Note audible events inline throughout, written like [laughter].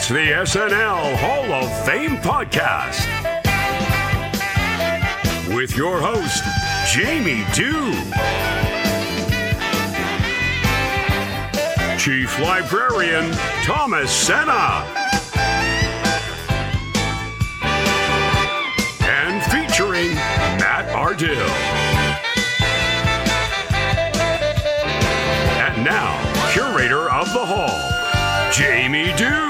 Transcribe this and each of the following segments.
It's the SNL Hall of Fame podcast with your host, Jamie Dew, Chief Librarian Thomas Senna, and featuring Matt Ardill. And now, curator of the hall, Jamie Do.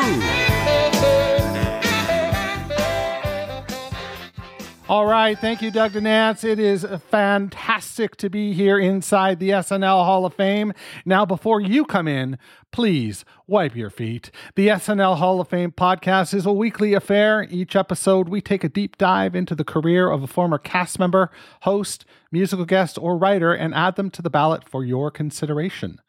All right. Thank you, Doug Nance. It is fantastic to be here inside the SNL Hall of Fame. Now, before you come in, please wipe your feet. The SNL Hall of Fame podcast is a weekly affair. Each episode, we take a deep dive into the career of a former cast member, host, musical guest, or writer and add them to the ballot for your consideration.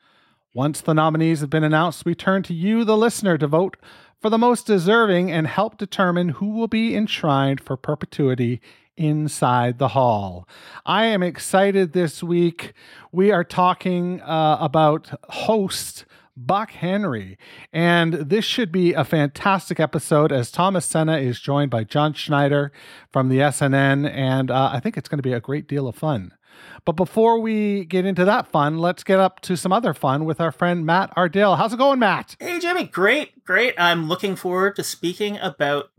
Once the nominees have been announced, we turn to you, the listener, to vote for the most deserving and help determine who will be enshrined for perpetuity inside the hall. I am excited this week. We are talking uh, about host Buck Henry. And this should be a fantastic episode as Thomas Senna is joined by Jon Schneider from the SNN. And uh, I think it's going to be a great deal of fun. But before we get into that fun, let's get up to some other fun with our friend Matt Ardill. How's it going, Matt? Hey, Jimmy. Great, great. I'm looking forward to speaking about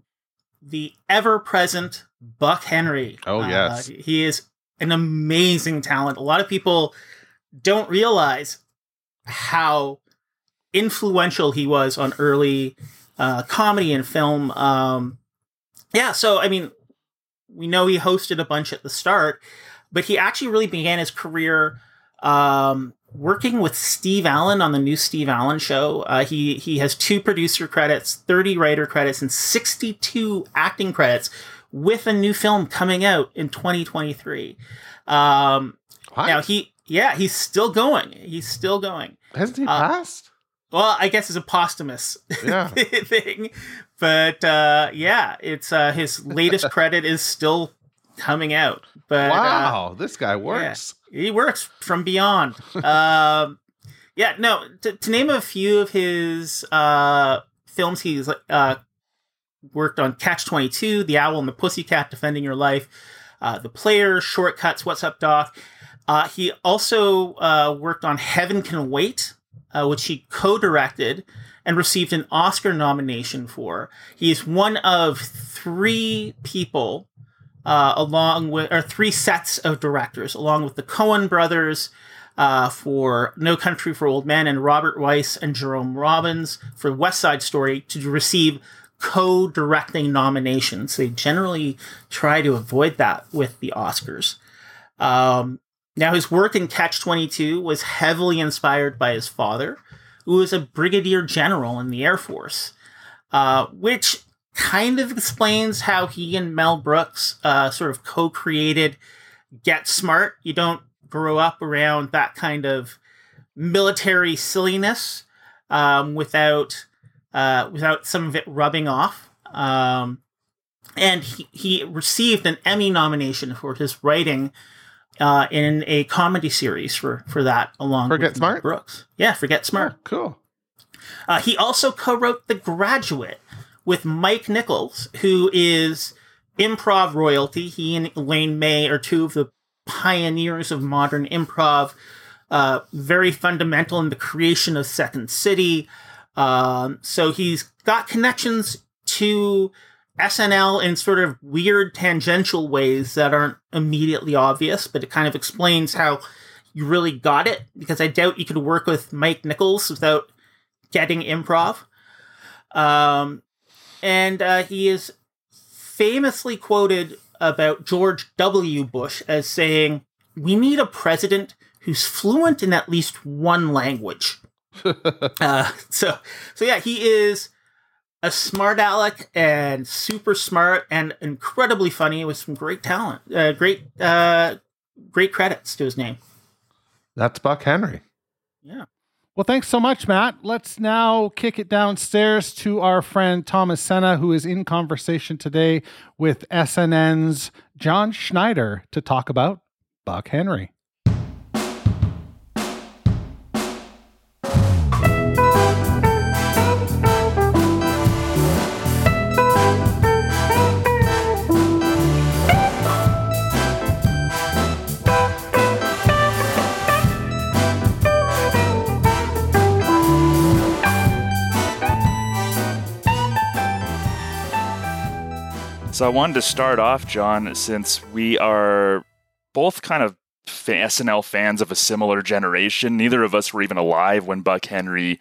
the ever present Buck Henry. Oh, yes. Uh, he is an amazing talent. A lot of people don't realize how influential he was on early uh, comedy and film. Um, yeah, so, I mean, we know he hosted a bunch at the start but he actually really began his career um, working with Steve Allen on the new Steve Allen show. Uh, he he has two producer credits, thirty writer credits, and sixty two acting credits with a new film coming out in twenty twenty three. Um, now he yeah he's still going. He's still going. Hasn't he Uh, passed? Well, I guess it's a posthumous Yeah. [laughs] thing, but uh, yeah, it's uh, his latest [laughs] credit is still coming out. But uh, wow, this guy works. he works from beyond. [laughs] um, yeah, no. To, to name a few of his uh, films, he's uh, worked on Catch Twenty Two, The Owl and the Pussycat, Defending Your Life, uh, The Player, Shortcuts, What's Up, Doc. Uh, he also uh, worked on Heaven Can Wait, uh, which he co-directed and received an Oscar nomination for. He is one of three people uh, along with or three sets of directors, along with the Coen brothers uh, for No Country for Old Men and Robert Wise and Jerome Robbins for West Side Story to receive co-directing nominations. They generally try to avoid that with the Oscars. Um, now, his work in Catch 22 was heavily inspired by his father, who was a brigadier general in the Air Force, uh, which kind of explains how he and Mel Brooks uh, sort of co created Get Smart. You don't grow up around that kind of military silliness um, without uh, without some of it rubbing off. Um, and he, he received an Emmy nomination for his writing uh, in a comedy series for for that, along For with Smart? Brooks. Yeah, Forget Smart. Oh, cool. Uh, he also co-wrote The Graduate with Mike Nichols, who is improv royalty. He and Elaine May are two of the pioneers of modern improv. Uh, very fundamental in the creation of Second City. Um, so he's got connections to SNL in sort of weird tangential ways that aren't immediately obvious, but it kind of explains how you really got it. Because I doubt you could work with Mike Nichols without getting improv. Um, and uh, he is famously quoted about George W. Bush as saying, we need a president who's fluent in at least one language. [laughs] uh, so, so yeah, he is a smart aleck and super smart and incredibly funny with some great talent, uh, great, uh, great credits to his name. That's Buck Henry. Yeah. Well, thanks so much, Matt. Let's now kick it downstairs to our friend Thomas Senna, who is in conversation today with SNN's Jon Schneider to talk about Buck Henry. So I wanted to start off, Jon, since we are both kind of SNL fans of a similar generation. Neither of us were even alive when Buck Henry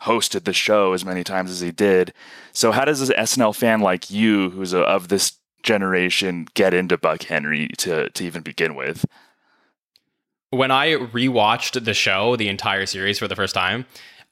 hosted the show as many times as he did. So how does an SNL fan like you, who's a, of this generation, get into Buck Henry to to even begin with? When I rewatched the show, the entire series for the first time,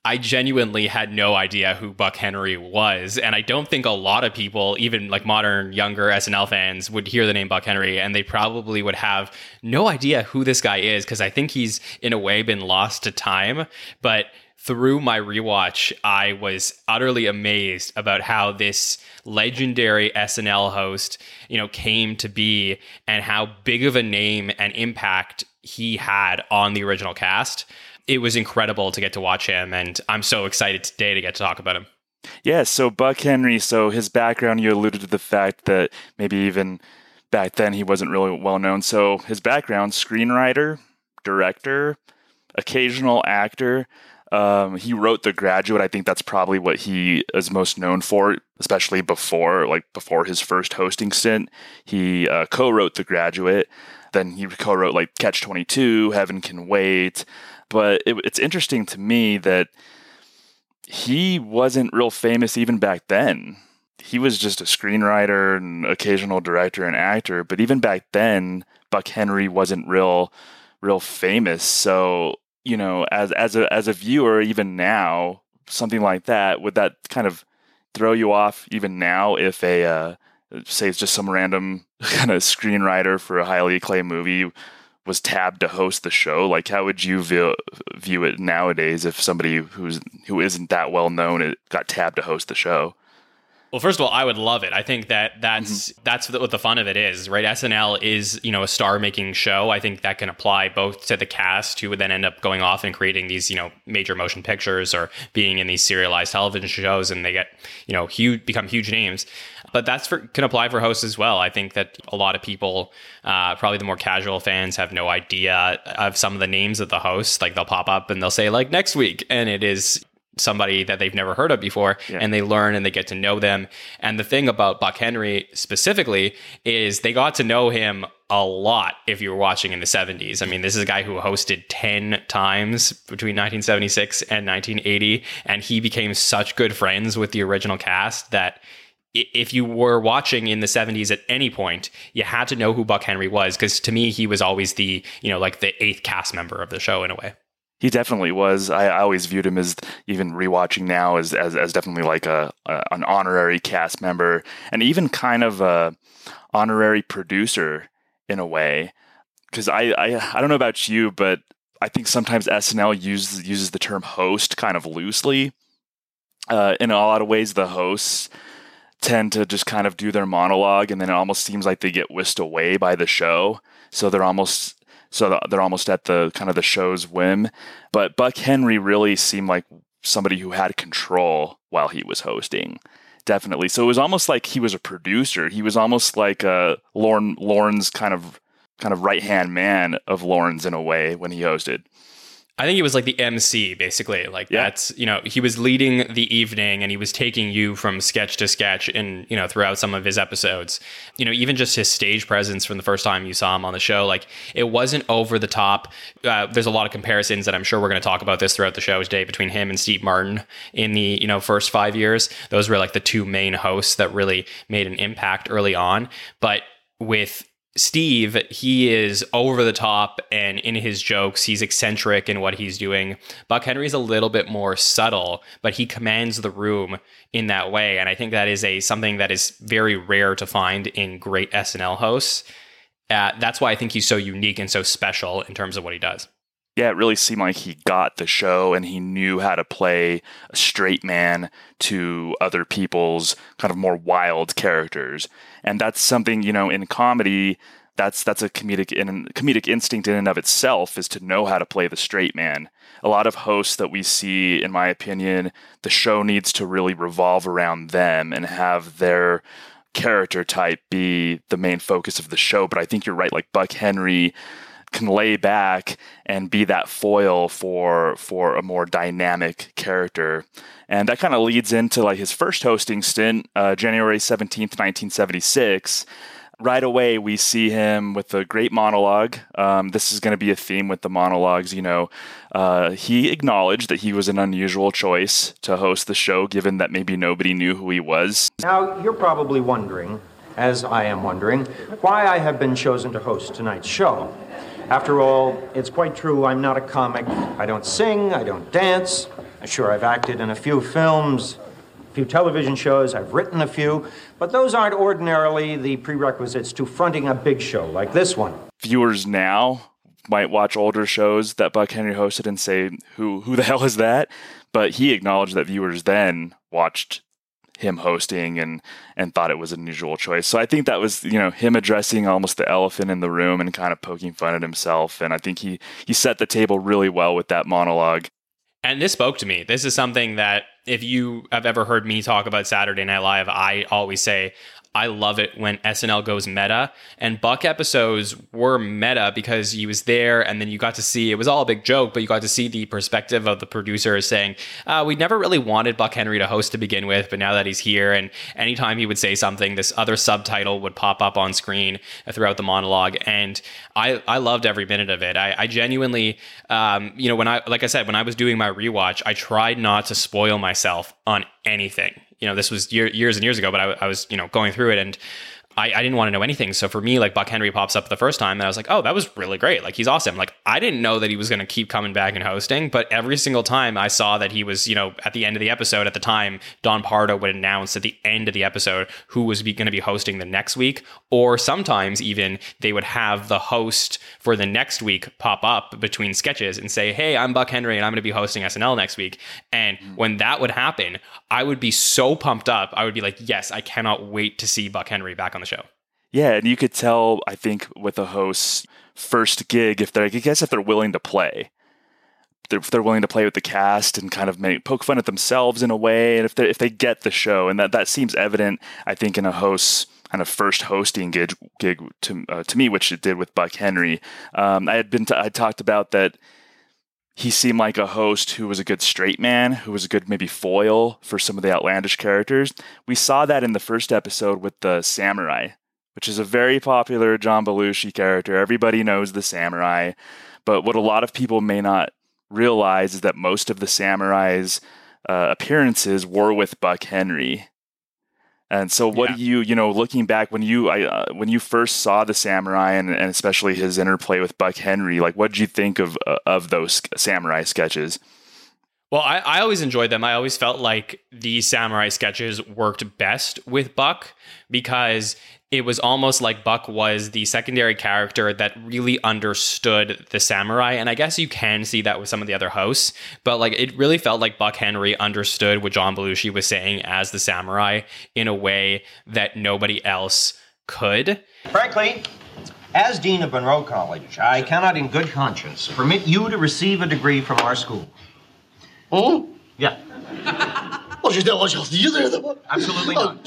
I genuinely had no idea who Buck Henry was. And I don't think a lot of people, even like modern, younger SNL fans, would hear the name Buck Henry and they probably would have no idea who this guy is because I think he's, in a way, been lost to time. But through my rewatch, I was utterly amazed about how this legendary SNL host, you know, came to be and how big of a name and impact he had on the original cast it was incredible to get to watch him, and I'm so excited today to get to talk about him. Yeah, so Buck Henry, so his background, you alluded to the fact that maybe even back then he wasn't really well known. So his background screenwriter, director, occasional actor. Um, he wrote The Graduate. I think that's probably what he is most known for, especially before, like before his first hosting stint. He uh, co-wrote The Graduate. Then he co-wrote like Catch Twenty Two, Heaven Can Wait, but it, it's interesting to me that he wasn't real famous even back then. He was just a screenwriter and occasional director and actor, but even back then, Buck Henry wasn't real, real famous. So you know, as as a as a viewer, even now, something like that would that kind of throw you off even now if a uh, say it's just some random [laughs] kind of screenwriter for a highly acclaimed movie was tabbed to host the show like how would you view view it nowadays if somebody who's who isn't that well known got tabbed to host the show well, first of all, I would love it. I think that that's mm-hmm. that's what the fun of it is, right? SNL is you know a star making show. I think that can apply both to the cast who would then end up going off and creating these you know major motion pictures or being in these serialized television shows, and they get you know huge become huge names. But that's for can apply for hosts as well. I think that a lot of people, uh, probably the more casual fans, have no idea of some of the names of the hosts. Like they'll pop up and they'll say like next week, and it is somebody that they've never heard of before yeah. and they learn and they get to know them. And the thing about Buck Henry specifically is they got to know him a lot if you were watching in the 70s. I mean, this is a guy who hosted 10 times between 1976 and 1980 and he became such good friends with the original cast that if you were watching in the 70s at any point, you had to know who Buck Henry was because to me he was always the, you know, like the eighth cast member of the show in a way. He definitely was. I, I, always viewed him as even rewatching now as as, as definitely like a, a, an honorary cast member and even kind of a honorary producer in a way. Because I, I I don't know about you, but I think sometimes SNL uses uses the term host kind of loosely. Uh, in a lot of ways, the hosts tend to just kind of do their monologue, and then it almost seems like they get whisked away by the show. So they're almost so they're almost at the kind of the show's whim. But Buck Henry really seemed like somebody who had control while he was hosting. Definitely. So it was almost like he was a producer. He was almost like a Lorne Lorne's kind of kind of right hand man of Lorne's in a way when he hosted. I think he was like the MC, basically. Like yeah. that's you know he was leading the evening and he was taking you from sketch to sketch, and you know throughout some of his episodes. You know even just his stage presence from the first time you saw him on the show, like it wasn't over the top. Uh, there's a lot of comparisons, that I'm sure we're going to talk about this throughout the show today between him and Steve Martin in the you know first five years. Those were like the two main hosts that really made an impact early on, but with Steve, he is over the top and in his jokes, he's eccentric in what he's doing. Buck Henry's a little bit more subtle, but he commands the room in that way. And I think that is a something that is very rare to find in great SNL hosts. Uh, that's why I think he's so unique and so special in terms of what he does. Yeah, it really seemed like he got the show and he knew how to play a straight man to other people's kind of more wild characters and that's something you know in comedy that's that's a comedic in comedic instinct in and of itself is to know how to play the straight man. A lot of hosts that we see, in my opinion, the show needs to really revolve around them and have their character type be the main focus of the show. But I think you're right. Like Buck Henry can lay back and be that foil for for a more dynamic character. And that kind of leads into like his first hosting stint uh, january 17th 1976 right away we see him with a great monologue. Um, this is going to be a theme with the monologues you know. Uh, he acknowledged that he was an unusual choice to host the show given that maybe nobody knew who he was. Now you're probably wondering as i am wondering why i have been chosen to host tonight's show after all, it's quite true I'm not a comic. I don't sing, I don't dance. Sure, I've acted in a few films, a few television shows, I've written a few, but those aren't ordinarily the prerequisites to fronting a big show like this one. Viewers now might watch older shows that Buck Henry hosted and say, "Who who the [laughs] hell is that?" But he acknowledged that viewers then watched him hosting and and thought it was an unusual choice. So I think that was you know him addressing almost the elephant in the room and kind of poking fun at himself. And I think he he set the table really well with that monologue. And this spoke to me. This is something that if you have ever heard me talk about Saturday Night Live, I always say I love it when SNL goes meta. And Buck episodes were meta because he was there and then you got to see it was all a big joke, but you got to see the perspective of the producers saying, uh, we never really wanted Buck Henry to host to begin with, but now that he's here and anytime he would say something, this other subtitle would pop up on screen throughout the monologue. And I, I loved every minute of it. I, I genuinely, um, you know, when I, like I said, when I was doing my rewatch, I tried not to spoil myself on anything you know, this was year, years and years ago, but I, I was, you know, going through it and I, I didn't want to know anything. So for me, like Buck Henry pops up the first time and I was like, oh, that was really great. Like he's awesome. Like I didn't know that he was going to keep coming back and hosting, but every single time I saw that he was, you know, at the end of the episode at the time, Don Pardo would announce at the end of the episode who was going to be hosting the next week. Or sometimes even they would have the host for the next week pop up between sketches and say, hey, I'm Buck Henry and I'm going to be hosting SNL next week. And mm. when that would happen, I would be so pumped up. I would be like, yes, I cannot wait to see Buck Henry back on the show. Yeah, and you could tell, I think, with a host's first gig, if they're, I guess, if they're willing to play, if they're willing to play with the cast and kind of make poke fun at themselves in a way, and if they if they get the show, and that that seems evident, I think, in a host's kind of first hosting gig, gig to uh, to me, which it did with Buck Henry. Um, I had been t- I talked about that he seemed like a host who was a good straight man, who was a good maybe foil for some of the outlandish characters. We saw that in the first episode with the samurai which is a very popular John Belushi character. Everybody knows the samurai. But what a lot of people may not realize is that most of the samurai's uh, appearances were with Buck Henry. And so, what yeah. do you, you know, looking back when you, I, uh, when you first saw the samurai and, and especially his interplay with Buck Henry, like, what did you think of uh, of those samurai sketches? Well, I, I always enjoyed them. I always felt like the samurai sketches worked best with Buck because it was almost like Buck was the secondary character that really understood the samurai. And I guess you can see that with some of the other hosts, but like it really felt like Buck Henry understood what John Belushi was saying as the samurai in a way that nobody else could. Frankly, as Dean of Monroe College, I cannot in good conscience permit you to receive a degree from our school. Oh? Yeah. [laughs] 我觉得我小子一个人的吗？Absolutely not.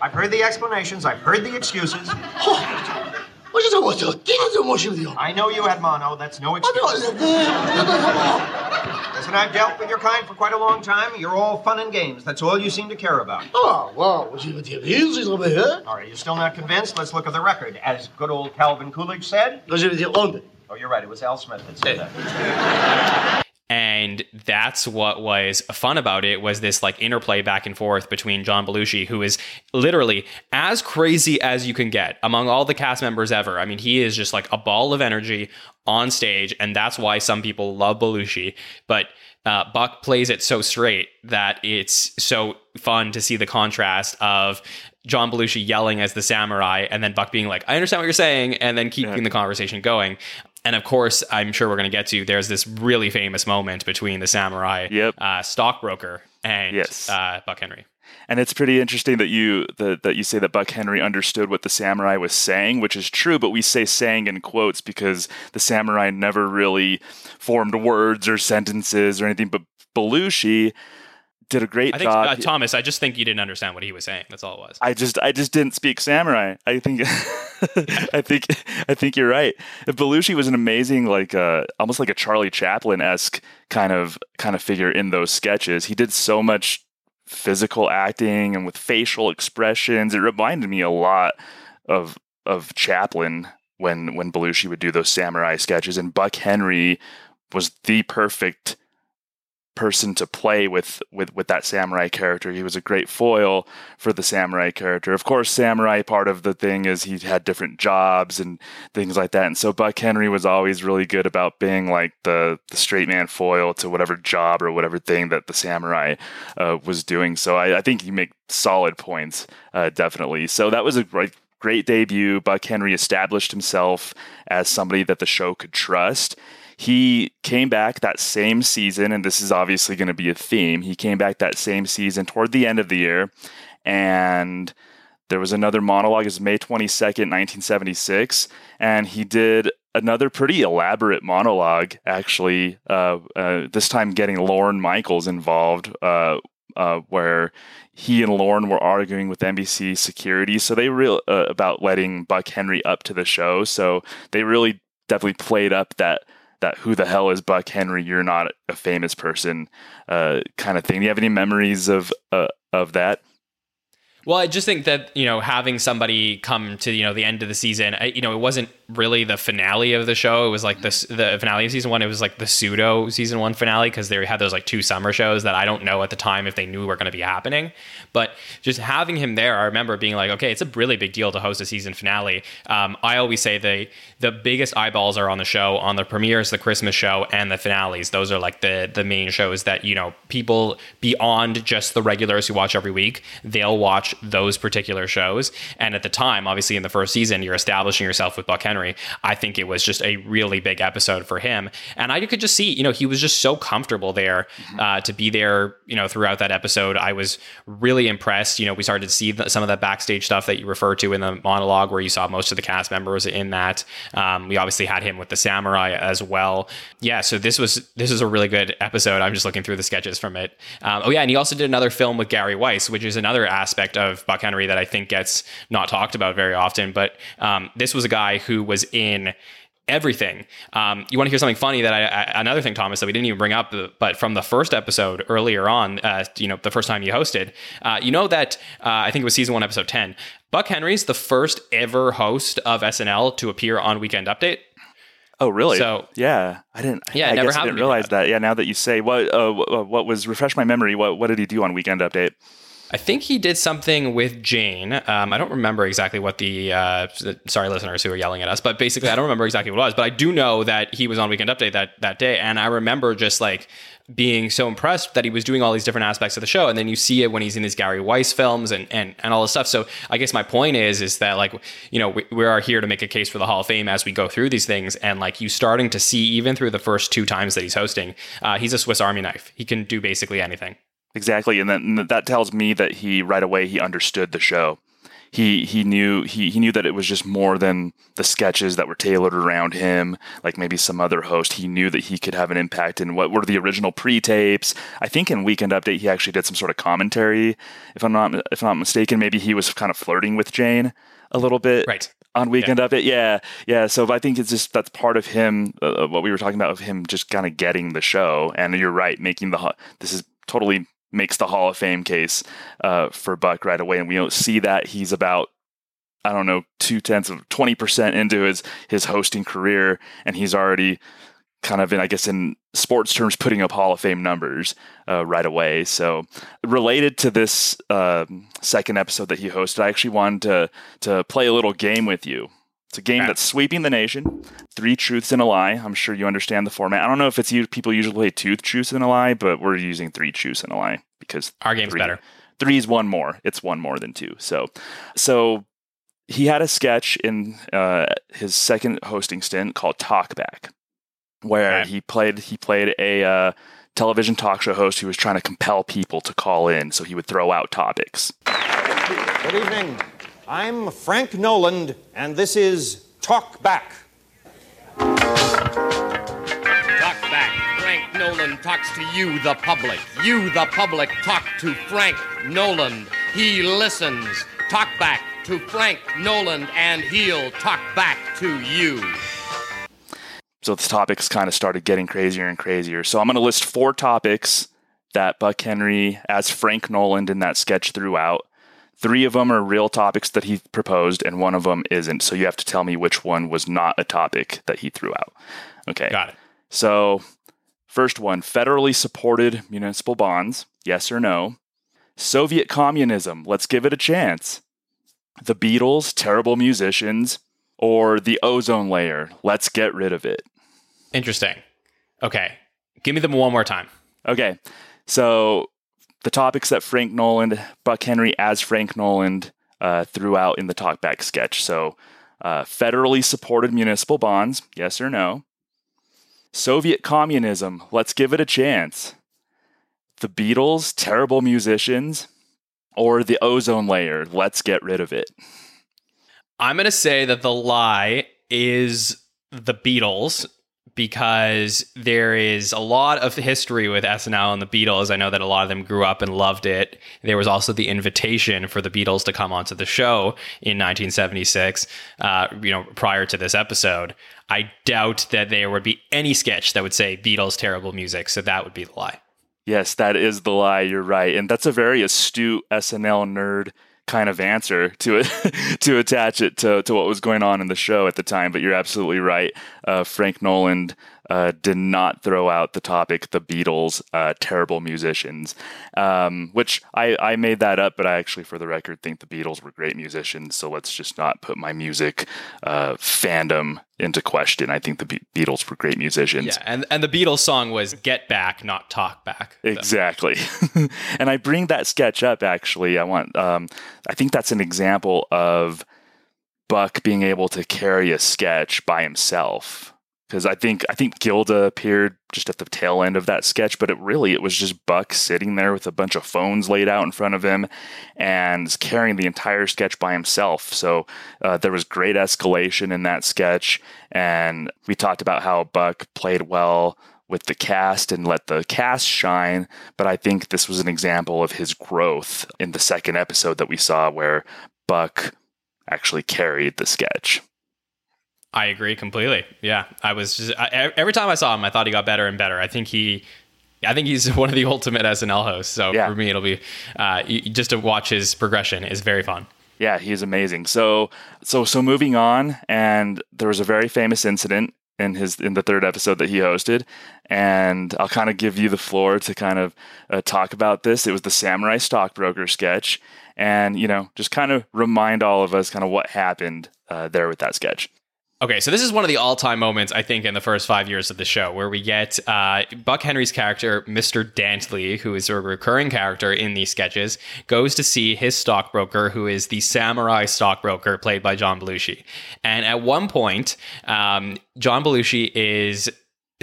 I've heard the explanations. I've heard the excuses. I know you had mono. That's no excuse. Listen, I've dealt with your kind for quite a long time. You're all fun and games. That's all you seem to care about. Oh, well, All right, you're still not convinced? Let's look at the record. As good old Calvin Coolidge said. Oh, you're right. It was Al Smith that said that. and that's what was fun about it was this like interplay back and forth between John Belushi, who is literally as crazy as you can get among all the cast members ever. I mean, he is just like a ball of energy on stage, and that's why some people love Belushi. But uh, Buck plays it so straight that it's so fun to see the contrast of John Belushi yelling as the samurai, and then Buck being like, "I understand what you're saying," and then keeping yeah. the conversation going. And of course, I'm sure we're going to get to. There's this really famous moment between the samurai yep. uh, stockbroker and yes. uh, Buck Henry. And it's pretty interesting that you that, that you say that Buck Henry understood what the samurai was saying, which is true, but we say saying in quotes because the samurai never really formed words or sentences or anything. But Belushi did a great I think, job. Uh, Thomas, I just think you didn't understand what he was saying. That's all it was. I just I just didn't speak samurai. I think [laughs] I think I think you're right. Belushi was an amazing like uh, almost like a Charlie Chaplin esque kind of kind of figure in those sketches. He did so much physical acting and with facial expressions. It reminded me a lot of of Chaplin when when Belushi would do those samurai sketches and Buck Henry was the perfect person to play with with with that samurai character. He was a great foil for the samurai character. Of course, samurai part of the thing is he had different jobs and things like that. And so Buck Henry was always really good about being like the the straight man foil to whatever job or whatever thing that the samurai uh, was doing. So I, I, think you make solid points, uh, definitely. So that was a great great debut. Buck Henry established himself as somebody that the show could trust he came back that same season, and this is obviously going to be a theme. He came back that same season toward the end of the year, and there was another monologue. It was May 22nd, 1976, and he did another pretty elaborate monologue, actually, uh, uh, this time getting Lorne Michaels involved, uh, uh where he and Lorne were arguing with NBC security. So they real uh, about letting Buck Henry up to the show. So they really definitely played up that that who the hell is Buck Henry? You're not a famous person, uh, kind of thing. Do you have any memories of uh, of that? Well, I just think that you know having somebody come to you know the end of the season, I, you know, it wasn't really the finale of the show. It was like this the finale of season one. It was like the pseudo season one finale because they had those like two summer shows that I don't know at the time if they knew were going to be happening. But just having him there, I remember being like, okay, it's a really big deal to host a season finale. Um, I always say the the biggest eyeballs are on the show on the premieres, the Christmas show, and the finales. Those are like the the main shows that you know people beyond just the regulars who watch every week. They'll watch those particular shows. And at the time, obviously in the first season, you're establishing yourself with Buck Henry. I think it was just a really big episode for him. And I could just see, you know, he was just so comfortable there mm-hmm. uh, to be there, you know, throughout that episode. I was really impressed. You know, we started to see the, some of that backstage stuff that you refer to in the monologue where you saw most of the cast members in that. Um, we obviously had him with the samurai as well. Yeah, so this was this is a really good episode. I'm just looking through the sketches from it. Um, oh yeah, and he also did another film with Gary Weis, which is another aspect of Buck Henry that I think gets not talked about very often. But um, this was a guy who was in everything. Um, you want to hear something funny that I, I, another thing, Thomas, that we didn't even bring up, but from the first episode earlier on, uh, you know, the first time you hosted, uh, you know that uh, I think it was season one, episode 10. Buck Henry's the first ever host of SNL to appear on Weekend Update. Oh, really? So yeah, I didn't. Yeah, I never guess I didn't realize that. Yeah, now that you say what, uh, what was refresh my memory. What what did he do on Weekend Update? I think he did something with Jane. Um, I don't remember exactly what the uh, sorry listeners who are yelling at us, but basically I don't remember exactly what it was. But I do know that he was on Weekend Update that that day, and I remember just like being so impressed that he was doing all these different aspects of the show. And then you see it when he's in these Gary Weis films and and and all this stuff. So I guess my point is is that like you know we, we are here to make a case for the Hall of Fame as we go through these things, and like you starting to see even through the first two times that he's hosting, uh, he's a Swiss Army knife. He can do basically anything. Exactly, and then that tells me that he right away he understood the show. He he knew he he knew that it was just more than the sketches that were tailored around him, like maybe some other host. He knew that he could have an impact in what were the original pre-tapes. I think in Weekend Update he actually did some sort of commentary, if I'm not if I'm not mistaken. Maybe he was kind of flirting with Jane a little bit, right? on Weekend yeah. Update. Yeah, yeah. So I think it's just that's part of him. Uh, what we were talking about of him just kind of getting the show. And you're right, making the this is totally makes the Hall of Fame case uh, for Buck right away, and we don't see that he's about I don't know two tenths of twenty percent into his his hosting career, and he's already kind of in, I guess, in sports terms, putting up Hall of Fame numbers uh, right away. So, related to this uh, second episode that he hosted, I actually wanted to to play a little game with you. It's a game that's sweeping the nation. Three truths and a lie. I'm sure you understand the format. I don't know if it's u- people usually play two truths and a lie, but we're using three truths and a lie because Our game's three- better. Three is one more. It's one more than two. So, so he had a sketch in uh, his second hosting stint called Talkback, where Okay. he played he played a uh, television talk show host who was trying to compel people to call in. So he would throw out topics. Good evening. I'm Frank Noland, and this is Talk Back. Talk back. Frank Nolan talks to you, the public. You, the public, talk to Frank Nolan. He listens. Talk back to Frank Nolan, and he'll talk back to you. So the topics kind of started getting crazier and crazier. So I'm going to list four topics that Buck Henry, as Frank Noland in that sketch, threw out. Three of them are real topics that he proposed, and one of them isn't. So you have to tell me which one was not a topic that he threw out. Okay. Got it. So, first one federally supported municipal bonds. Yes or no? Soviet communism. Let's give it a chance. The Beatles, terrible musicians. Or the ozone layer. Let's get rid of it. Interesting. Okay. Give me them one more time. Okay. So the topics that Frank Noland, Buck Henry as Frank Noland, uh, threw out in the talkback sketch. So uh, federally supported municipal bonds, yes or no? Soviet communism, let's give it a chance. The Beatles, terrible musicians, or the ozone layer, let's get rid of it. I'm going to say that the lie is the Beatles because there is a lot of history with SNL and the Beatles. I know that a lot of them grew up and loved it. There was also the invitation for the Beatles to come onto the show in 1976, uh, you know, prior to this episode. I doubt that there would be any sketch that would say Beatles terrible music, so that would be the lie. Yes, that is the lie. You're right, and that's a very astute SNL nerd kind of answer to it [laughs] to attach it to, to what was going on in the show at the time. But you're absolutely right. Uh, Frank Noland uh, did not throw out the topic the Beatles, uh, terrible musicians, um, which I, I made that up, but I actually, for the record, think the Beatles were great musicians. So let's just not put my music uh, fandom into question. I think the Be- Beatles were great musicians. Yeah, and and the Beatles song was "Get Back, Not Talk Back." Exactly. [laughs] and I bring that sketch up actually. I want um I think that's an example of Buck being able to carry a sketch by himself. Because I think I think Gilda appeared just at the tail end of that sketch, but it really it was just Buck sitting there with a bunch of phones laid out in front of him and carrying the entire sketch by himself. So uh, there was great escalation in that sketch, and we talked about how Buck played well with the cast and let the cast shine. But I think this was an example of his growth in the second episode that we saw where Buck actually carried the sketch. I agree completely. Yeah, I was just I, every time I saw him, I thought he got better and better. I think he, I think he's [laughs] one of the ultimate SNL hosts. So Yeah. for me, it'll be uh, just to watch his progression is very fun. Yeah, he's amazing. So so so moving on, and there was a very famous incident in his in the third episode that he hosted, and I'll kind of give you the floor to kind of uh, talk about this. It was the Samurai Stockbroker sketch, and you know just kind of remind all of us kind of what happened uh, there with that sketch. Okay, so this is one of the all-time moments I think in the first five years of the show, where we get uh, Buck Henry's character, Mr. Dantley, who is a recurring character in these sketches, goes to see his stockbroker, who is the samurai stockbroker played by John Belushi. And at one point, um, John Belushi is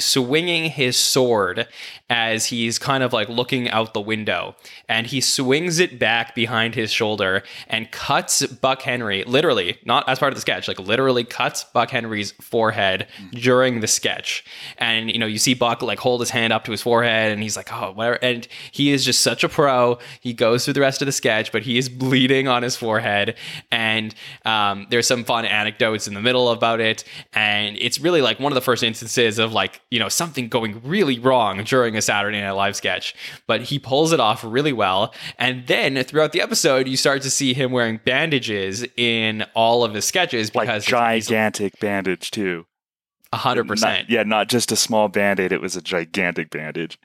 swinging his sword as he's kind of like looking out the window and he swings it back behind his shoulder and cuts Buck Henry literally not as part of the sketch like literally cuts Buck Henry's forehead during the sketch. And you know you see Buck like hold his hand up to his forehead and he's like oh whatever and he is just such a pro. He goes through the rest of the sketch but he is bleeding on his forehead and um, there's some fun anecdotes in the middle about it and it's really like one of the first instances of like you know something going really wrong during a Saturday Night Live sketch but he pulls it off really well and then throughout the episode you start to see him wearing bandages in all of his sketches Like because he's- gigantic bandage too. A hundred percent. Yeah, not just a small band aid, it was a gigantic bandage.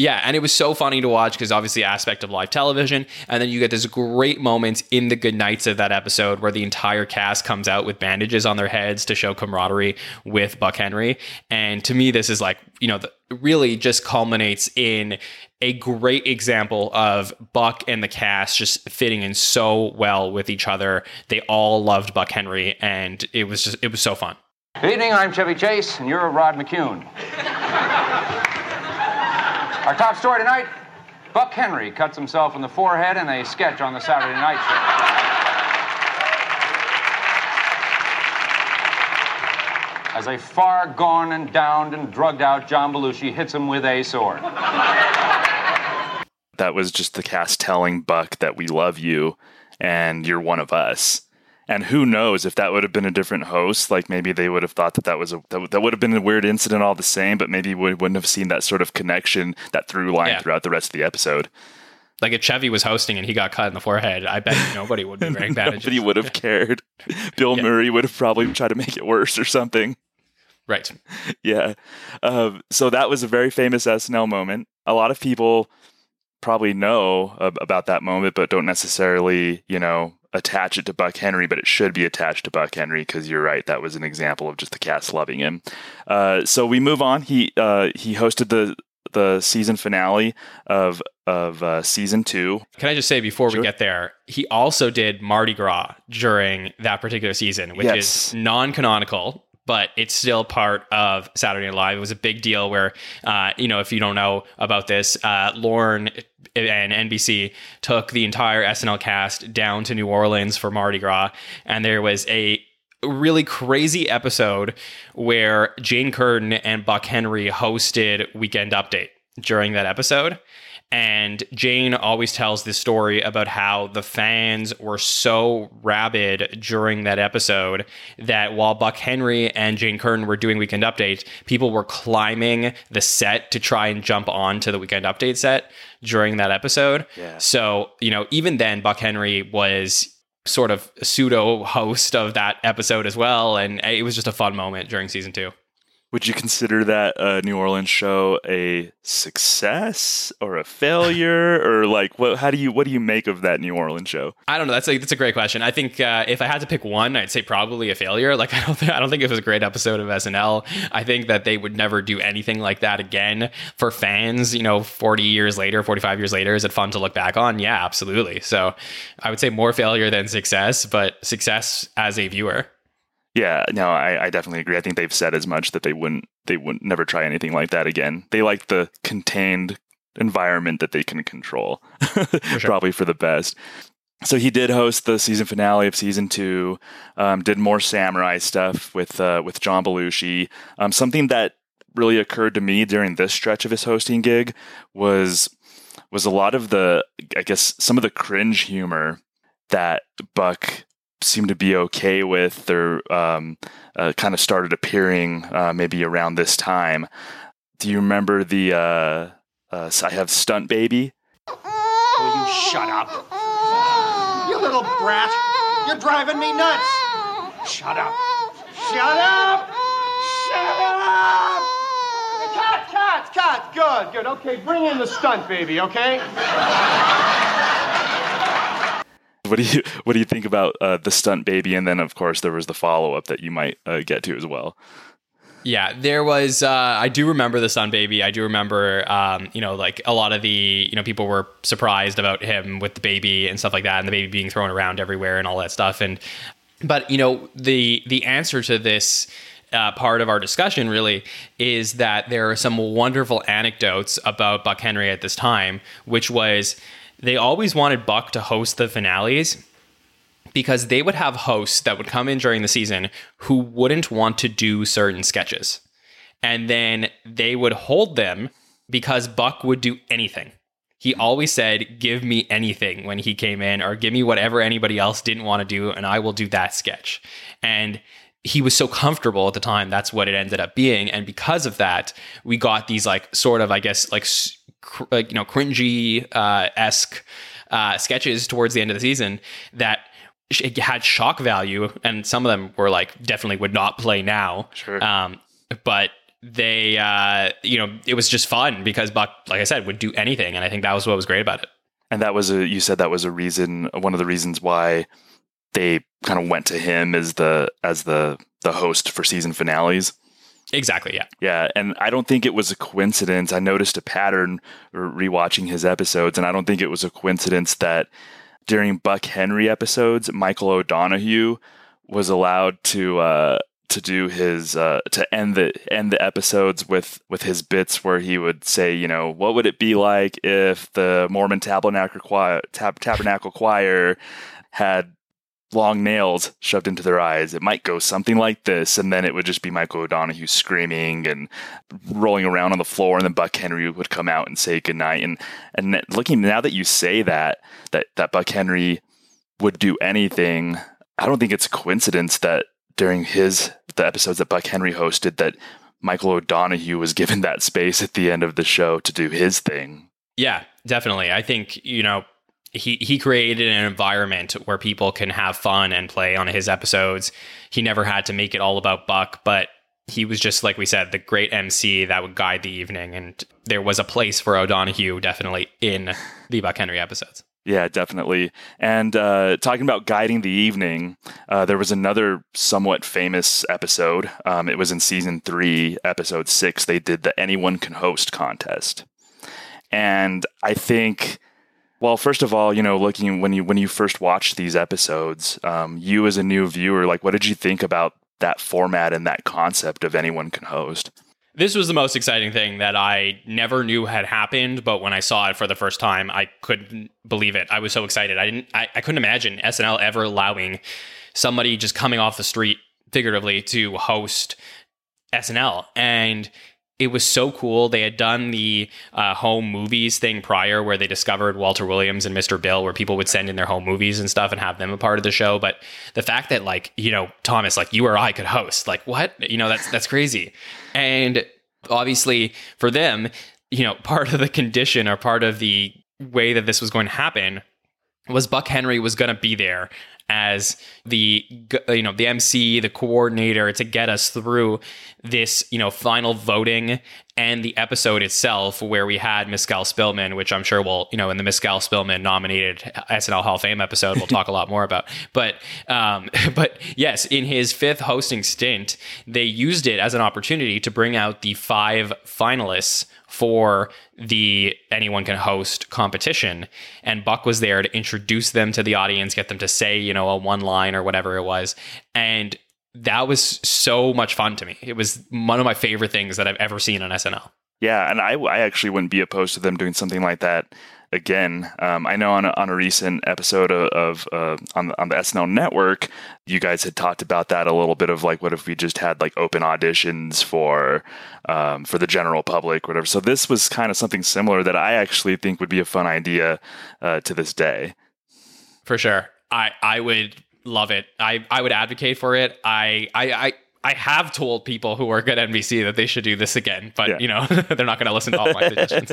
Yeah, and it was so funny to watch because obviously aspect of live television, and then you get this great moment in the good nights of that episode where the entire cast comes out with bandages on their heads to show camaraderie with Buck Henry, and to me this is like you know the, really just culminates in a great example of Buck and the cast just fitting in so well with each other. They all loved Buck Henry, and it was just it was so fun. Good evening, I'm Chevy Chase, and you're Rod McKuen. Our top story tonight Buck Henry cuts himself in the forehead in a sketch on the Saturday Night Show. As a far gone and downed and drugged out John Belushi hits him with a sword. That was just the cast telling Buck that we love you and you're one of us. And who knows if that would have been a different host? Like maybe they would have thought that that was a that, that would have been a weird incident all the same, but maybe we wouldn't have seen that sort of connection, that through line Yeah. throughout the rest of the episode. Like if Chevy was hosting and he got cut in the forehead, I bet nobody would be [laughs] wearing bandages. Nobody would have cared. [laughs] Bill Yeah. Murray would have probably tried to make it worse or something. Right. yeah. Um, so that was a very famous SNL moment. A lot of people probably know ab- about that moment, but don't necessarily, you know, attach it to Buck Henry. But it should be attached to Buck Henry because you're right. That was an example of just the cast loving him. Uh, so we move on. He uh, he hosted the the season finale of of uh, season two. Can I just say before Sure. we get there, he also did Mardi Gras during that particular season, which Yes. is non-canonical, but it's still part of Saturday Night Live. It was a big deal where, uh, you know, if you don't know about this, uh, and NBC took the entire SNL cast down to New Orleans for Mardi Gras, and there was a really crazy episode where Jane Curtin and Buck Henry hosted Weekend Update during that episode. And Jane always tells this story about how the fans were so rabid during that episode that while Buck Henry and Jane Curtin were doing Weekend Update, people were climbing the set to try and jump onto the Weekend Update set during that episode. Yeah. So, you know, even then, Buck Henry was sort of a pseudo host of that episode as well. And it was just a fun moment during season two. Would you consider that uh, New Orleans show a success or a failure, [laughs] or like what? How do you what do you make of that New Orleans show? I don't know. That's a that's a great question. I think uh, if I had to pick one, I'd say probably a failure. Like [laughs] I don't think I don't think it was a great episode of SNL. I think that they would never do anything like that again for fans. You know, forty years later, forty five years later, is it fun to look back on? Yeah, absolutely. So I would say more failure than success, but success as a viewer. Yeah, no, I, I definitely agree. I think they've said as much that they wouldn't they wouldn't never try anything like that again. They like the contained environment that they can control. [laughs] Probably for the best. So he did host the season finale of season two. Um, did more samurai stuff with uh, with John Belushi. Um, something that really occurred to me during this stretch of his hosting gig was was a lot of the I guess some of the cringe humor that Buck seemed to be okay with or um, uh, kind of started appearing uh, maybe around this time. Do you remember the uh, uh, I have stunt baby? Will you shut up? You little brat! You're driving me nuts! Shut up! Shut up! Shut up! Cut, cut, cut! Good, good. Okay, bring in the stunt baby, okay? What do you [laughs] what do you think about uh, the stunt baby? And then of course there was the follow up that you might uh, get to as well. Yeah, there was. Uh, I do remember the Sun Baby. I do remember, um, you know, like a lot of the, you know, people were surprised about him with the baby and stuff like that, and the baby being thrown around everywhere and all that stuff. And, but you know, the the answer to this uh, part of our discussion really is that there are some wonderful anecdotes about Buck Henry at this time, which was they always wanted Buck to host the finales because they would have hosts that would come in during the season who wouldn't want to do certain sketches. And then they would hold them because Buck would do anything. He always said, Give me anything when he came in, or give me whatever anybody else didn't want to do, and I will do that sketch. And he was so comfortable at the time. That's what it ended up being. And because of that, we got these, like, sort of, I guess, like, cr- like you know, cringy uh, esque uh, sketches towards the end of the season that it had shock value, and some of them were like definitely would not play now. Sure. Um, but they, uh, you know, it was just fun because Buck, like I said, would do anything, and I think that was what was great about it. And that was a you said that was a reason one of the reasons why they kind of went to him as the as the the host for season finales. Exactly. Yeah. Yeah, and I don't think it was a coincidence. I noticed a pattern rewatching his episodes, and I don't think it was a coincidence that during Buck Henry episodes, Michael O'Donoghue was allowed to uh, to do his uh, to end the end the episodes with with his bits where he would say, you know, what would it be like if the Mormon Tabernacle Choir, Tab- Tabernacle Choir had long nails shoved into their eyes. It might go something like this, and then it would just be Michael O'Donoghue screaming and rolling around on the floor, and then Buck Henry would come out and say goodnight. And and looking now that you say that that that Buck Henry would do anything, I don't think it's a coincidence that during his the episodes that Buck Henry hosted that Michael O'Donoghue was given that space at the end of the show to do his thing. Yeah, definitely. I think, you know, he he created an environment where people can have fun and play on his episodes. He never had to make it all about Buck, but he was just like we said, the great MC that would guide the evening, and there was a place for O'Donoghue definitely in the Buck Henry episodes. Yeah, definitely. And uh, talking about guiding the evening, uh, there was another somewhat famous episode. Um, it was in season three, episode six. They did the Anyone Can Host contest, and I think well, first of all, you know, looking when you when you first watched these episodes, um, you as a new viewer, like, what did you think about that format and that concept of anyone can host? This was the most exciting thing that I never knew had happened, but when I saw it for the first time, I couldn't believe it. I was so excited. I didn't. I, I couldn't imagine SNL ever allowing somebody just coming off the street, figuratively, to host SNL, and it was so cool. They had done the uh, home movies thing prior, where they discovered Walter Williams and Mr. Bill, where people would send in their home movies and stuff and have them a part of the show. But the fact that, like, you know, Thomas, like you or I could host, like, what? You know, that's that's crazy. And obviously, for them, you know, part of the condition or part of the way that this was going to happen was Buck Henry was going to be there as the you know the MC, the coordinator to get us through this you know final voting and the episode itself where we had Miskel Spillman, which I'm sure we'll you know in the Miskel Spillman nominated SNL Hall of Fame episode we'll talk a lot more about. [laughs] But um, [laughs] but yes, in his fifth hosting stint, they used it as an opportunity to bring out the five finalists for the anyone can host competition. And buck was there to introduce them to the audience get them to say you know a one line or whatever it was. And that was so much fun to me. It was one of my favorite things that i've ever seen on snl yeah and i, I actually wouldn't be opposed to them doing something like that again. Um, I know on a, on a recent episode of, of uh, on the, on the SNL network, you guys had talked about that a little bit of like, what if we just had like open auditions for um, for the general public, whatever. So this was kind of something similar that I actually think would be a fun idea uh, to this day. For sure, I I would love it. I I would advocate for it. I I. I I have told people who work at NBC that they should do this again, but yeah. you know [laughs] they're not going to listen to all my [laughs] suggestions.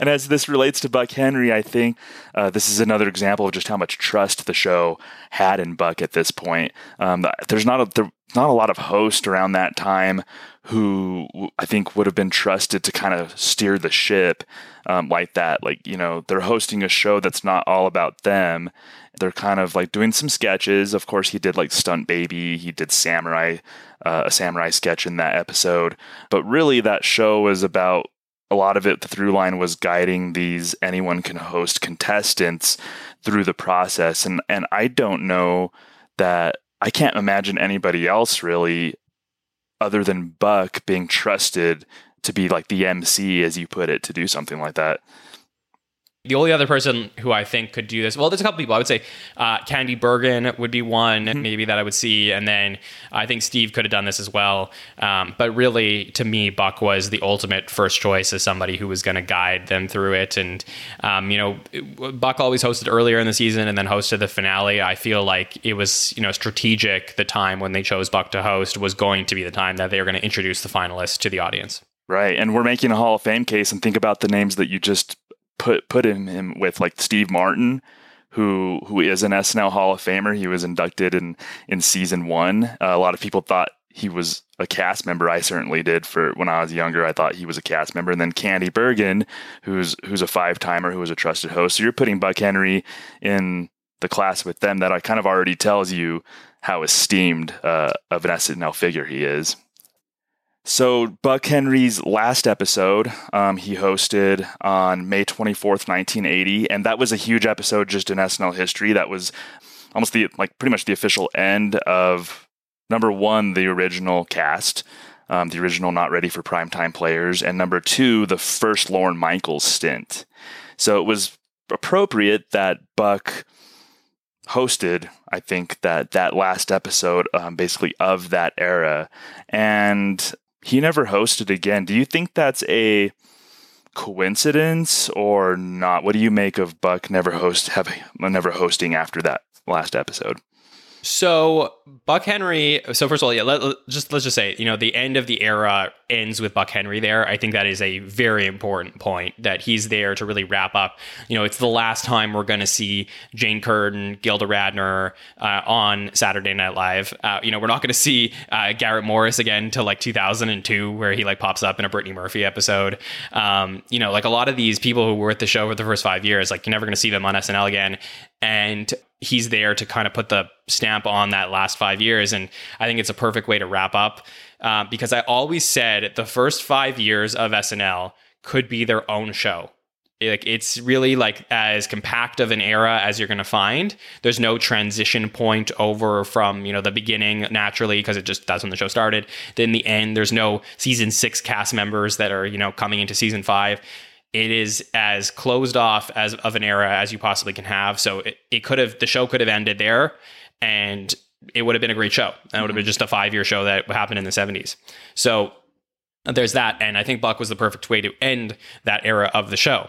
and as this relates to Buck Henry, I think uh, this is another example of just how much trust the show had in Buck at this point. Um, there's not a there, not a lot of hosts around that time who I think would have been trusted to kind of steer the ship um, like that. Like you know, they're hosting a show that's not all about them. They're kind of like doing some sketches. Of course, he did like Stunt Baby. He did Samurai, uh, a Samurai sketch in that episode. But really, that show was about a lot of it, the through line was guiding these anyone can host contestants through the process. And, and I don't know that I can't imagine anybody else really, other than Buck, being trusted to be like the MC, as you put it, to do something like that. The only other person who I think could do this, well, there's a couple people. I would say uh, Candy Bergen would be one, mm-hmm. maybe that I would see, and then I think Steve could have done this as well. Um, but really, to me, Buck was the ultimate first choice as somebody who was going to guide them through it. And um, you know, Buck always hosted earlier in the season and then hosted the finale. I feel like it was you know strategic. The time when they chose Buck to host was going to be the time that they were going to introduce the finalists to the audience. Right. And we're making a Hall of Fame case and think about the names that you just put put him, him with like Steve Martin, who who is an SNL Hall of Famer. He was inducted in in season one. Uh, a lot of people thought he was a cast member. I certainly did for when I was younger. I thought he was a cast member. And then Candy Bergen, who's who's a five timer, who was a trusted host. So you're putting Buck Henry in the class with them. That I kind of already tells you how esteemed uh, of an SNL figure he is. So Buck Henry's last episode, um, he hosted on May 24th, 1980, and that was a huge episode just in SNL history. That was almost the like pretty much the official end of number one, the original cast, um, the original Not Ready for Primetime Players, and number two, the first Lorne Michaels stint. So it was appropriate that Buck hosted, I think, that that last episode, um, basically of that era, and he never hosted again. Do you think that's a coincidence or not? What do you make of Buck never host having never hosting after that last episode? So Buck Henry. So first of all, yeah, let, let- just let's just say, you know, the end of the era ends with Buck Henry. There, I think that is a very important point that he's there to really wrap up. You know, it's the last time we're going to see Jane Curtin, Gilda Radner uh, on Saturday Night Live. Uh, you know, we're not going to see uh, Garrett Morris again till like 2002, where he like pops up in a Brittany Murphy episode. Um, you know, like a lot of these people who were at the show for the first five years, like you're never going to see them on SNL again. And he's there to kind of put the stamp on that last five years. And I think it's a perfect way to wrap up uh, because I always said the first five years of SNL could be their own show. Like it's really like as compact of an era as you're going to find. There's no transition point over from you know the beginning naturally because it just that's when the show started. Then the end. There's no season six cast members that are you know coming into season five it is as closed off as of an era as you possibly can have. So it, it could have the show could have ended there and it would have been a great show. That would have been mm-hmm. just a five year show that happened in the 70s. So there's that. And I think Buck was the perfect way to end that era of the show.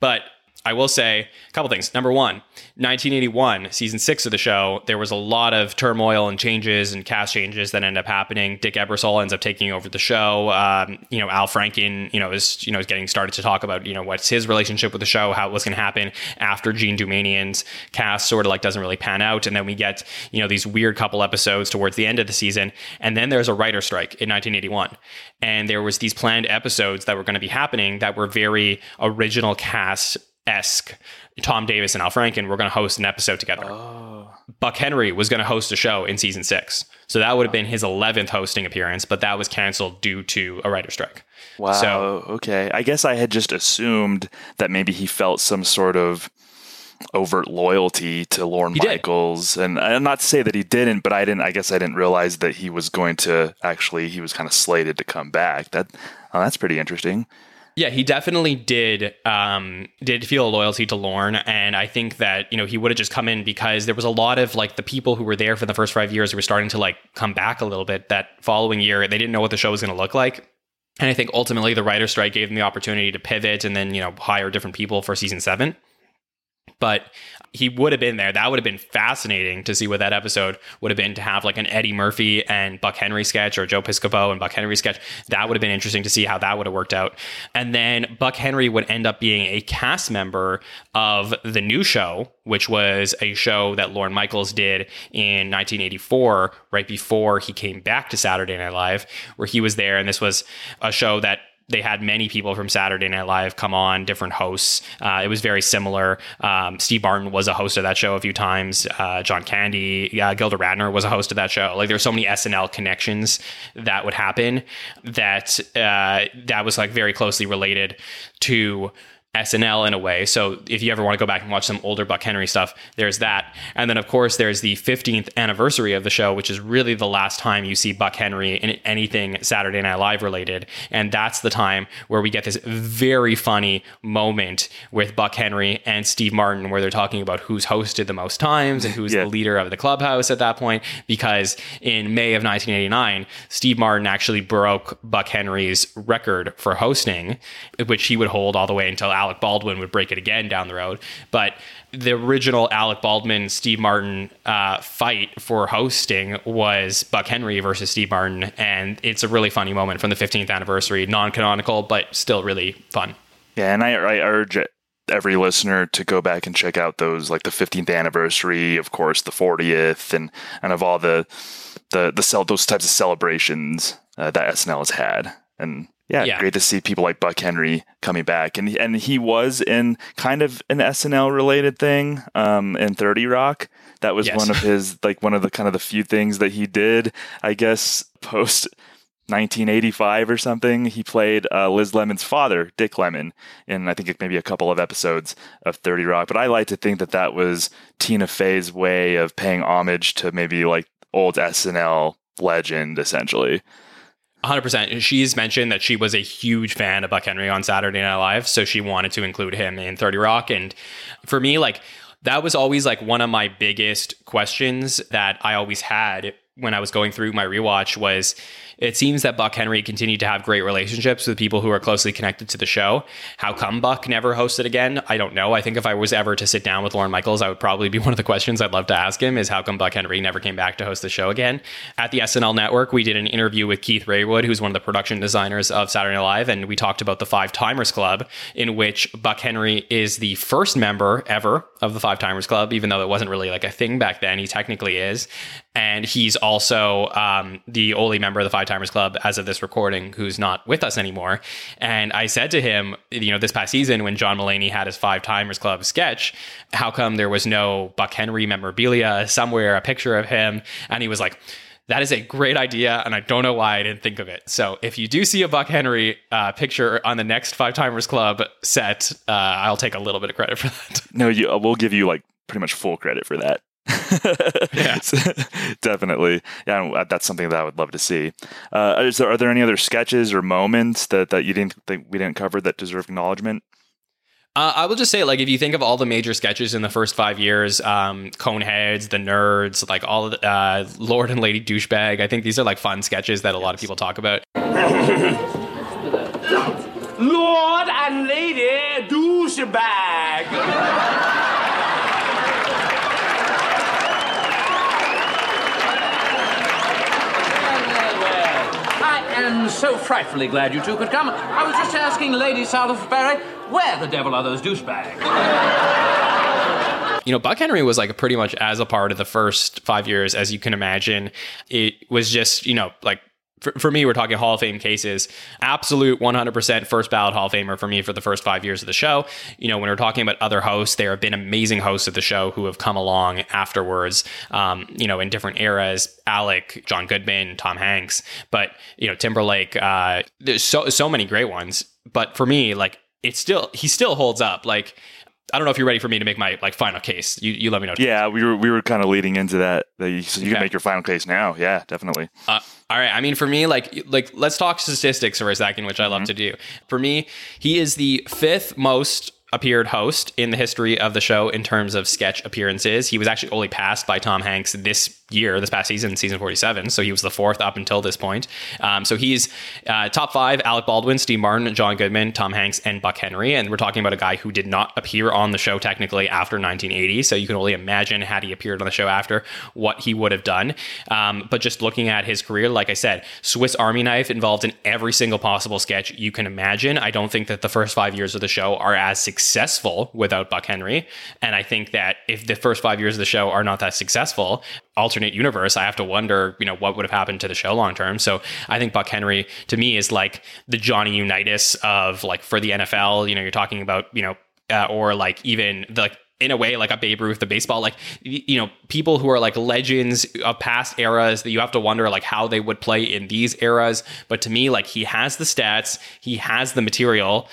But I will say a couple things. Number one, 1981, season six of the show, there was a lot of turmoil and changes and cast changes that end up happening. Dick Ebersol ends up taking over the show. Um, you know, Al Franken, you know, is you know is getting started to talk about you know what's his relationship with the show, how what's going to happen after Jean Doumanian's cast sort of like doesn't really pan out, and then we get you know these weird couple episodes towards the end of the season, and then there's a writer strike in 1981, and there was these planned episodes that were going to be happening that were very original cast esque. Tom Davis and Al Franken were going to host an episode together. Buck Henry was going to host a show in season six. So that would have been his 11th hosting appearance, but that was canceled due to a writer's strike. Wow. So- okay. I guess I had just assumed that maybe he felt some sort of overt loyalty to Lorne He did. Michaels, and uh, not to say that he didn't, but I didn't. I guess I didn't realize that he was going to actually. He was kind of slated to come back. That oh, that's pretty interesting. Yeah, he definitely did um, did feel a loyalty to Lorne, and I think that you know he would have just come in because there was a lot of like the people who were there for the first five years who were starting to like come back a little bit. That following year, they didn't know what the show was going to look like, and I think ultimately the writer strike gave them the opportunity to pivot and then you know hire different people for season seven. But he would have been there. That would have been fascinating to see what that episode would have been to have like an Eddie Murphy and Buck Henry sketch or Joe Piscopo and Buck Henry sketch. That would have been interesting to see how that would have worked out. And then Buck Henry would end up being a cast member of the new show, which was a show that Lorne Michaels did in 1984, right before he came back to Saturday Night Live, where he was there. And this was a show that they had many people from Saturday Night Live come on, different hosts. Uh, it was very similar. Um, Steve Martin was a host of that show a few times. Uh, John Candy, uh, Gilda Radner was a host of that show. Like there's so many SNL connections that would happen that uh, that was like very closely related to SNL in a way. So if you ever want to go back and watch some older Buck Henry stuff, there's that. And then of course there's the 15th anniversary of the show, which is really the last time you see Buck Henry in anything Saturday Night Live related. And that's the time where we get this very funny moment with Buck Henry and Steve Martin where they're talking about who's hosted the most times and who's Yeah. the leader of the clubhouse at that point because in May of 1989, Steve Martin actually broke Buck Henry's record for hosting, which he would hold all the way until Alec Baldwin would break it again down the road. But the original Alec Baldwin Steve Martin uh, fight for hosting was Buck Henry versus Steve Martin, and it's a really funny moment from the 15th anniversary, non-canonical but still really fun. Yeah, and I, I urge every listener to go back and check out those like the 15th anniversary, of course, the 40th, and and of all the the the cel- those types of celebrations uh, that SNL has had. And yeah, Yeah. great to see people like Buck Henry coming back, and and he was in kind of an SNL related thing um, in Thirty Rock. That was Yes. one of his like one of the kind of the few things that he did, I guess, post 1985 or something. He played uh, Liz Lemon's father, Dick Lemon, in I think maybe a couple of episodes of 30 Rock. But I like to think that that was Tina Fey's way of paying homage to maybe like old SNL legend, essentially. 100%. She's mentioned that she was a huge fan of Buck Henry on Saturday Night Live, so she wanted to include him in 30 Rock. And for me, like, that was always like one of my biggest questions that I always had when I was going through my rewatch was it seems that Buck Henry continued to have great relationships with people who are closely connected to the show. How come Buck never hosted again? I don't know. I think if I was ever to sit down with Lorne Michaels, I would probably be [laughs] one of the questions I'd love to ask him is how come Buck Henry never came back to host the show again? At the SNL network, we did an interview with Keith Raywood, who's one of the production designers of Saturday Night Live, and we talked about the Five Timers Club, in which Buck Henry is the first member ever of the Five Timers Club, even though it wasn't really like a thing back then. He technically is. And he's also um, the only member of the Five Timers Club as of this recording who's not with us anymore. And I said to him, you know, this past season when John Mulaney had his Five Timers Club sketch, how come there was no Buck Henry memorabilia somewhere, a picture of him? And he was like, that is a great idea, and I don't know why I didn't think of it. So, if you do see a Buck Henry uh, picture on the next Five Timers Club set, uh, I'll take a little bit of credit for that. No, you, uh, we'll give you like pretty much full credit for that. Yeah. [laughs] definitely. Yeah, uh, that's something that I would love to see. Uh, is there, are there any other sketches or moments that, that you didn't think we didn't cover that deserve acknowledgement? Uh, I will just say, like, if you think of all the major sketches in the first five years, um, Coneheads, The Nerds, like all of the, uh, Lord and Lady Douchebag, I think these are like fun sketches that a lot of people talk about. [laughs] Lord and Lady Douchebag. [laughs] So frightfully glad you two could come. I was just asking Lady South of Salisbury, where the devil are those douchebags? you know, Buck Henry was like pretty much as a part of the first five years as you can imagine. It was just, you know, like for, for me, we're talking Hall of Fame cases. Absolute 100% first ballot Hall of Famer for me for the first five years of the show. You know, when we're talking about other hosts, there have been amazing hosts of the show who have come along afterwards, um, you know, in different eras. Alec, John Goodman, Tom Hanks, but, you know, Timberlake, uh, there's so, so many great ones. But for me, like, it's still, he still holds up. Like, I don't know if you're ready for me to make my like final case. You, you let me know. Yeah, we were we were kind of leading into that. that you, so you Okay. can make your final case now. Yeah, definitely. Uh, all right. I mean, for me, like, like let's talk statistics for a second, which I love mm-hmm. to do. For me, he is the fifth most appeared host in the history of the show in terms of sketch appearances. He was actually only passed by Tom Hanks this year, this past season, season 47. So he was the fourth up until this point. Um, so he's uh, top five Alec Baldwin, Steve Martin, John Goodman, Tom Hanks, and Buck Henry. And we're talking about a guy who did not appear on the show technically after 1980. So you can only imagine, had he appeared on the show after, what he would have done. Um, but just looking at his career, like I said, Swiss Army knife involved in every single possible sketch you can imagine. I don't think that the first five years of the show are as successful without Buck Henry. And I think that if the first five years of the show are not that successful, alternate universe, I have to wonder, you know, what would have happened to the show long term. So I think Buck Henry to me is like the Johnny Unitas of like for the NFL. You know, you're talking about, you know, uh, or like even the like in a way like a Babe Ruth of baseball, like you know, people who are like legends of past eras that you have to wonder like how they would play in these eras. But to me, like he has the stats, he has the material.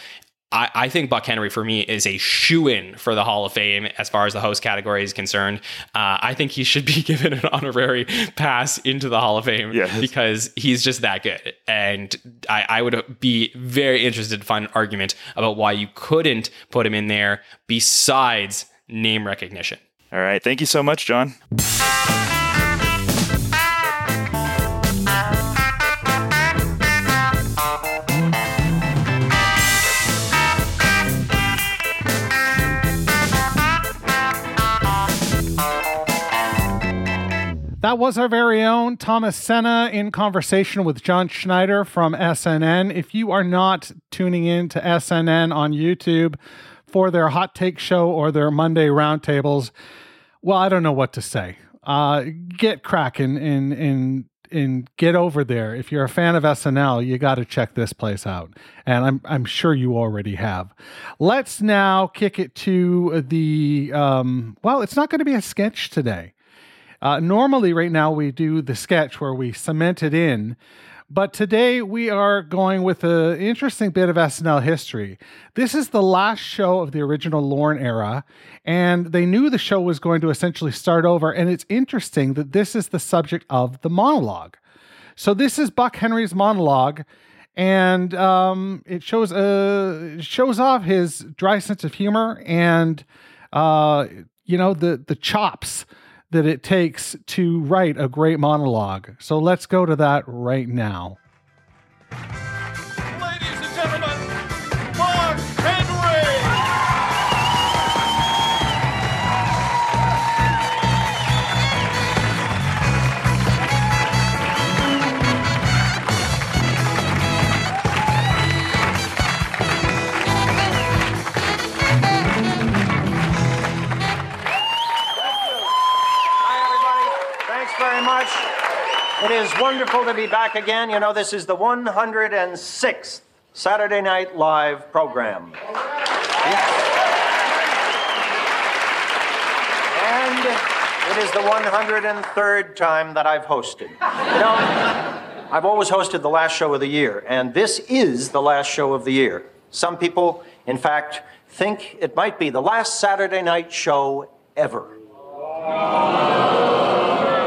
I, I think Buck Henry for me is a shoe in for the Hall of Fame as far as the host category is concerned. Uh, I think he should be [laughs] given an honorary pass into the Hall of Fame because he's just that good. And I, I would be very interested to find an argument about why you couldn't put him in there besides name recognition. All right. Thank you so much, Jon. That was our very own Thomas Senna in conversation with Jon Schneider from SNN. If you are not tuning in to SNN on YouTube, for their hot take show or their Monday roundtables, well, I don't know what to say. Uh, get cracking and and and get over there. If you're a fan of SNL, you got to check this place out, and I'm I'm sure you already have. Let's now kick it to the um, well. It's not going to be a sketch today. Uh, normally, right now we do the sketch where we cement it in. But today we are going with an interesting bit of SNL history. This is the last show of the original Lorne era, and they knew the show was going to essentially start over. And it's interesting that this is the subject of the monologue. So this is Buck Henry's monologue, and um, it shows uh, shows off his dry sense of humor and uh, you know the the chops that it takes to write a great monologue. So let's go to that right now. It is wonderful to be back again. You know, this is the 106th Saturday Night Live program. And it is the 103rd time that I've hosted. You know, I've always hosted the last show of the year, and this is the last show of the year. Some people, in fact, think it might be the last Saturday night show ever.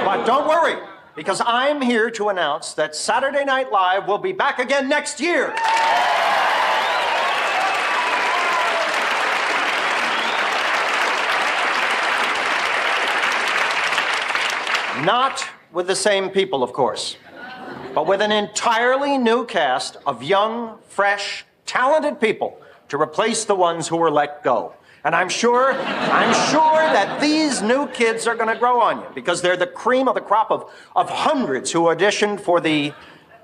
But don't worry, because I'm here to announce that Saturday Night Live will be back again next year. Not with the same people, of course, but with an entirely new cast of young, fresh, talented people to replace the ones who were let go. And I'm sure, I'm sure that these new kids are going to grow on you because they're the cream of the crop of, of hundreds who auditioned for the,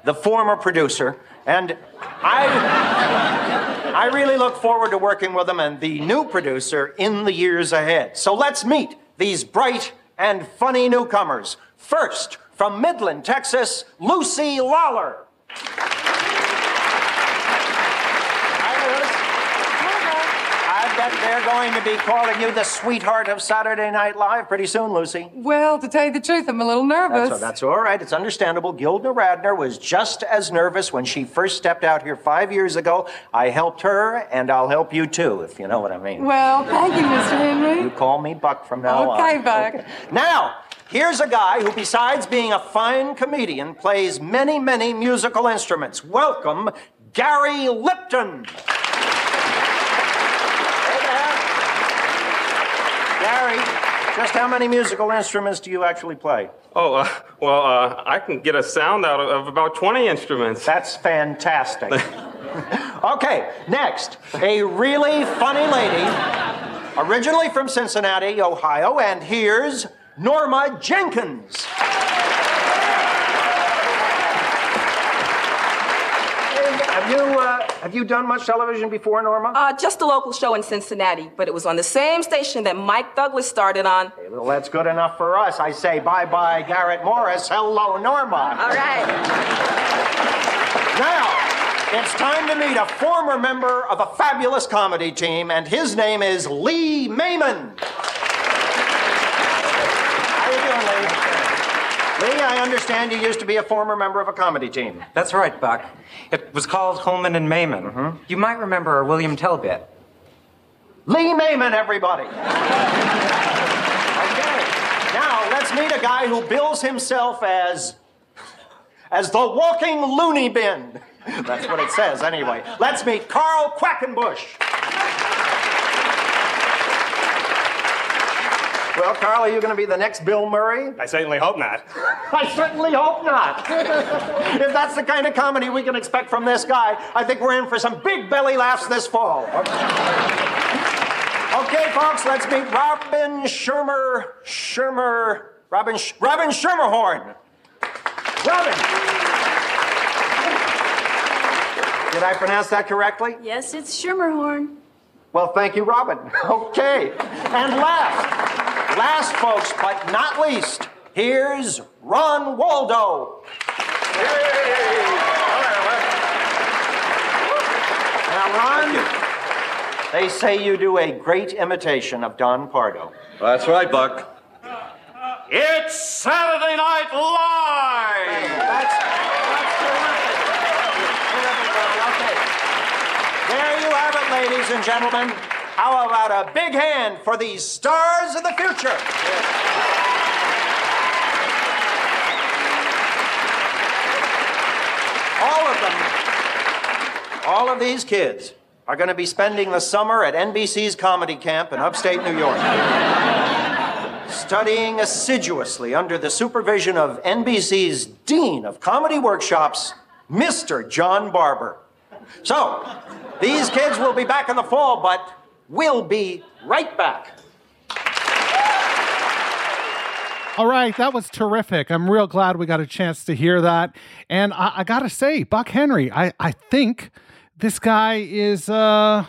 the former producer. And I, I really look forward to working with them and the new producer in the years ahead. So let's meet these bright and funny newcomers. First, from Midland, Texas, Lucy Lawler. I bet they're going to be calling you the sweetheart of Saturday Night Live pretty soon, Lucy. Well, to tell you the truth, I'm a little nervous. That's, that's all right. It's understandable. Gilda Radner was just as nervous when she first stepped out here five years ago. I helped her, and I'll help you too, if you know what I mean. Well, thank you, Mr. Henry. You call me Buck from now on. Okay, Buck. Now, here's a guy who, besides being a fine comedian, plays many, many musical instruments. Welcome, Gary Lipton. Gary, just how many musical instruments do you actually play? Oh, uh, well, uh, I can get a sound out of, of about 20 instruments. That's fantastic. [laughs] okay, next, a really funny lady, originally from Cincinnati, Ohio, and here's Norma Jenkins. Have you, uh, have you done much television before, Norma? Uh, just a local show in Cincinnati, but it was on the same station that Mike Douglas started on. Well, that's good enough for us. I say bye bye, Garrett Morris. Hello, Norma. All right. Now, it's time to meet a former member of a fabulous comedy team, and his name is Lee Mayman. How you doing, Lee? Lee, I understand you used to be a former member of a comedy team. That's right, Buck. It was called Holman and Mayman. Mm-hmm. You might remember William Tell bit. Lee Mayman, everybody. [laughs] okay. Now, let's meet a guy who bills himself as as the walking loony bin. [laughs] That's what it says, anyway. Let's meet Carl Quackenbush. Well, Carl, are you going to be the next Bill Murray? I certainly hope not. [laughs] I certainly hope not. [laughs] if that's the kind of comedy we can expect from this guy, I think we're in for some big belly laughs this fall. Okay, folks, let's meet Robin Shermer. Shermer. Robin, Sh- Robin Schermerhorn. Robin. Did I pronounce that correctly? Yes, it's Shimmerhorn. Well, thank you, Robin. [laughs] Okay. And last, last, folks, but not least, here's Ron Waldo. Now, Ron, they say you do a great imitation of Don Pardo. That's right, Buck. It's Saturday Night Live! That's, that's terrific. Terrific, Okay. There you have it, ladies and gentlemen. How about a big hand for these stars of the future? All of them, all of these kids are going to be spending the summer at NBC's comedy camp in upstate New York. studying assiduously under the supervision of NBC's Dean of Comedy Workshops, Mr. John Barber. So, these kids will be back in the fall, but we'll be right back. All right, that was terrific. I'm real glad we got a chance to hear that. And I, I gotta say, Buck Henry, I, I think this guy is uh,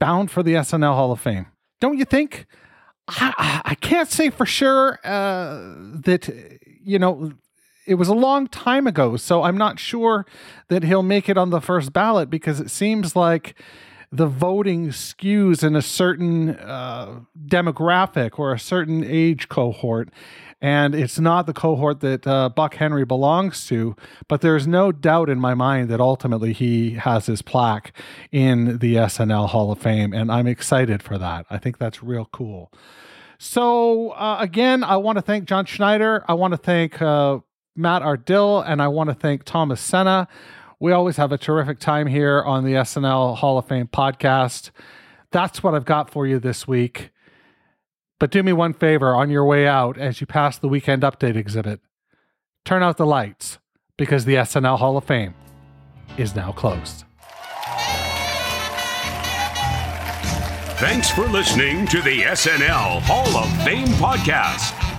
bound for the SNL Hall of Fame. Don't you think? I, I can't say for sure uh, that, you know, it was a long time ago, so I'm not sure that he'll make it on the first ballot because it seems like the voting skews in a certain uh, demographic or a certain age cohort. And it's not the cohort that uh, Buck Henry belongs to, but there's no doubt in my mind that ultimately he has his plaque in the SNL Hall of Fame. And I'm excited for that. I think that's real cool. So, uh, again, I want to thank Jon Schneider. I want to thank uh, Matt Ardill, and I want to thank Thomas Senna. We always have a terrific time here on the SNL Hall of Fame podcast. That's what I've got for you this week. But do me one favor on your way out as you pass the weekend update exhibit turn out the lights because the SNL Hall of Fame is now closed. Thanks for listening to the SNL Hall of Fame podcast.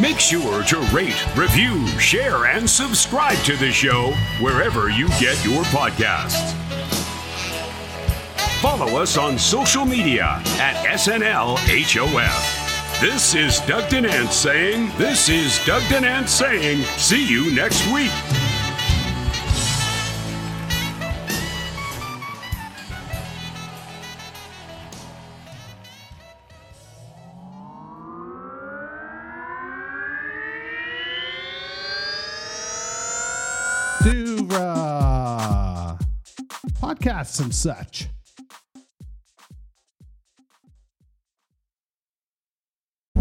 Make sure to rate, review, share, and subscribe to the show wherever you get your podcasts. Follow us on social media at SNLHOF. This is Doug Denant saying, This is Doug Denant saying, see you next week. Podcasts and such.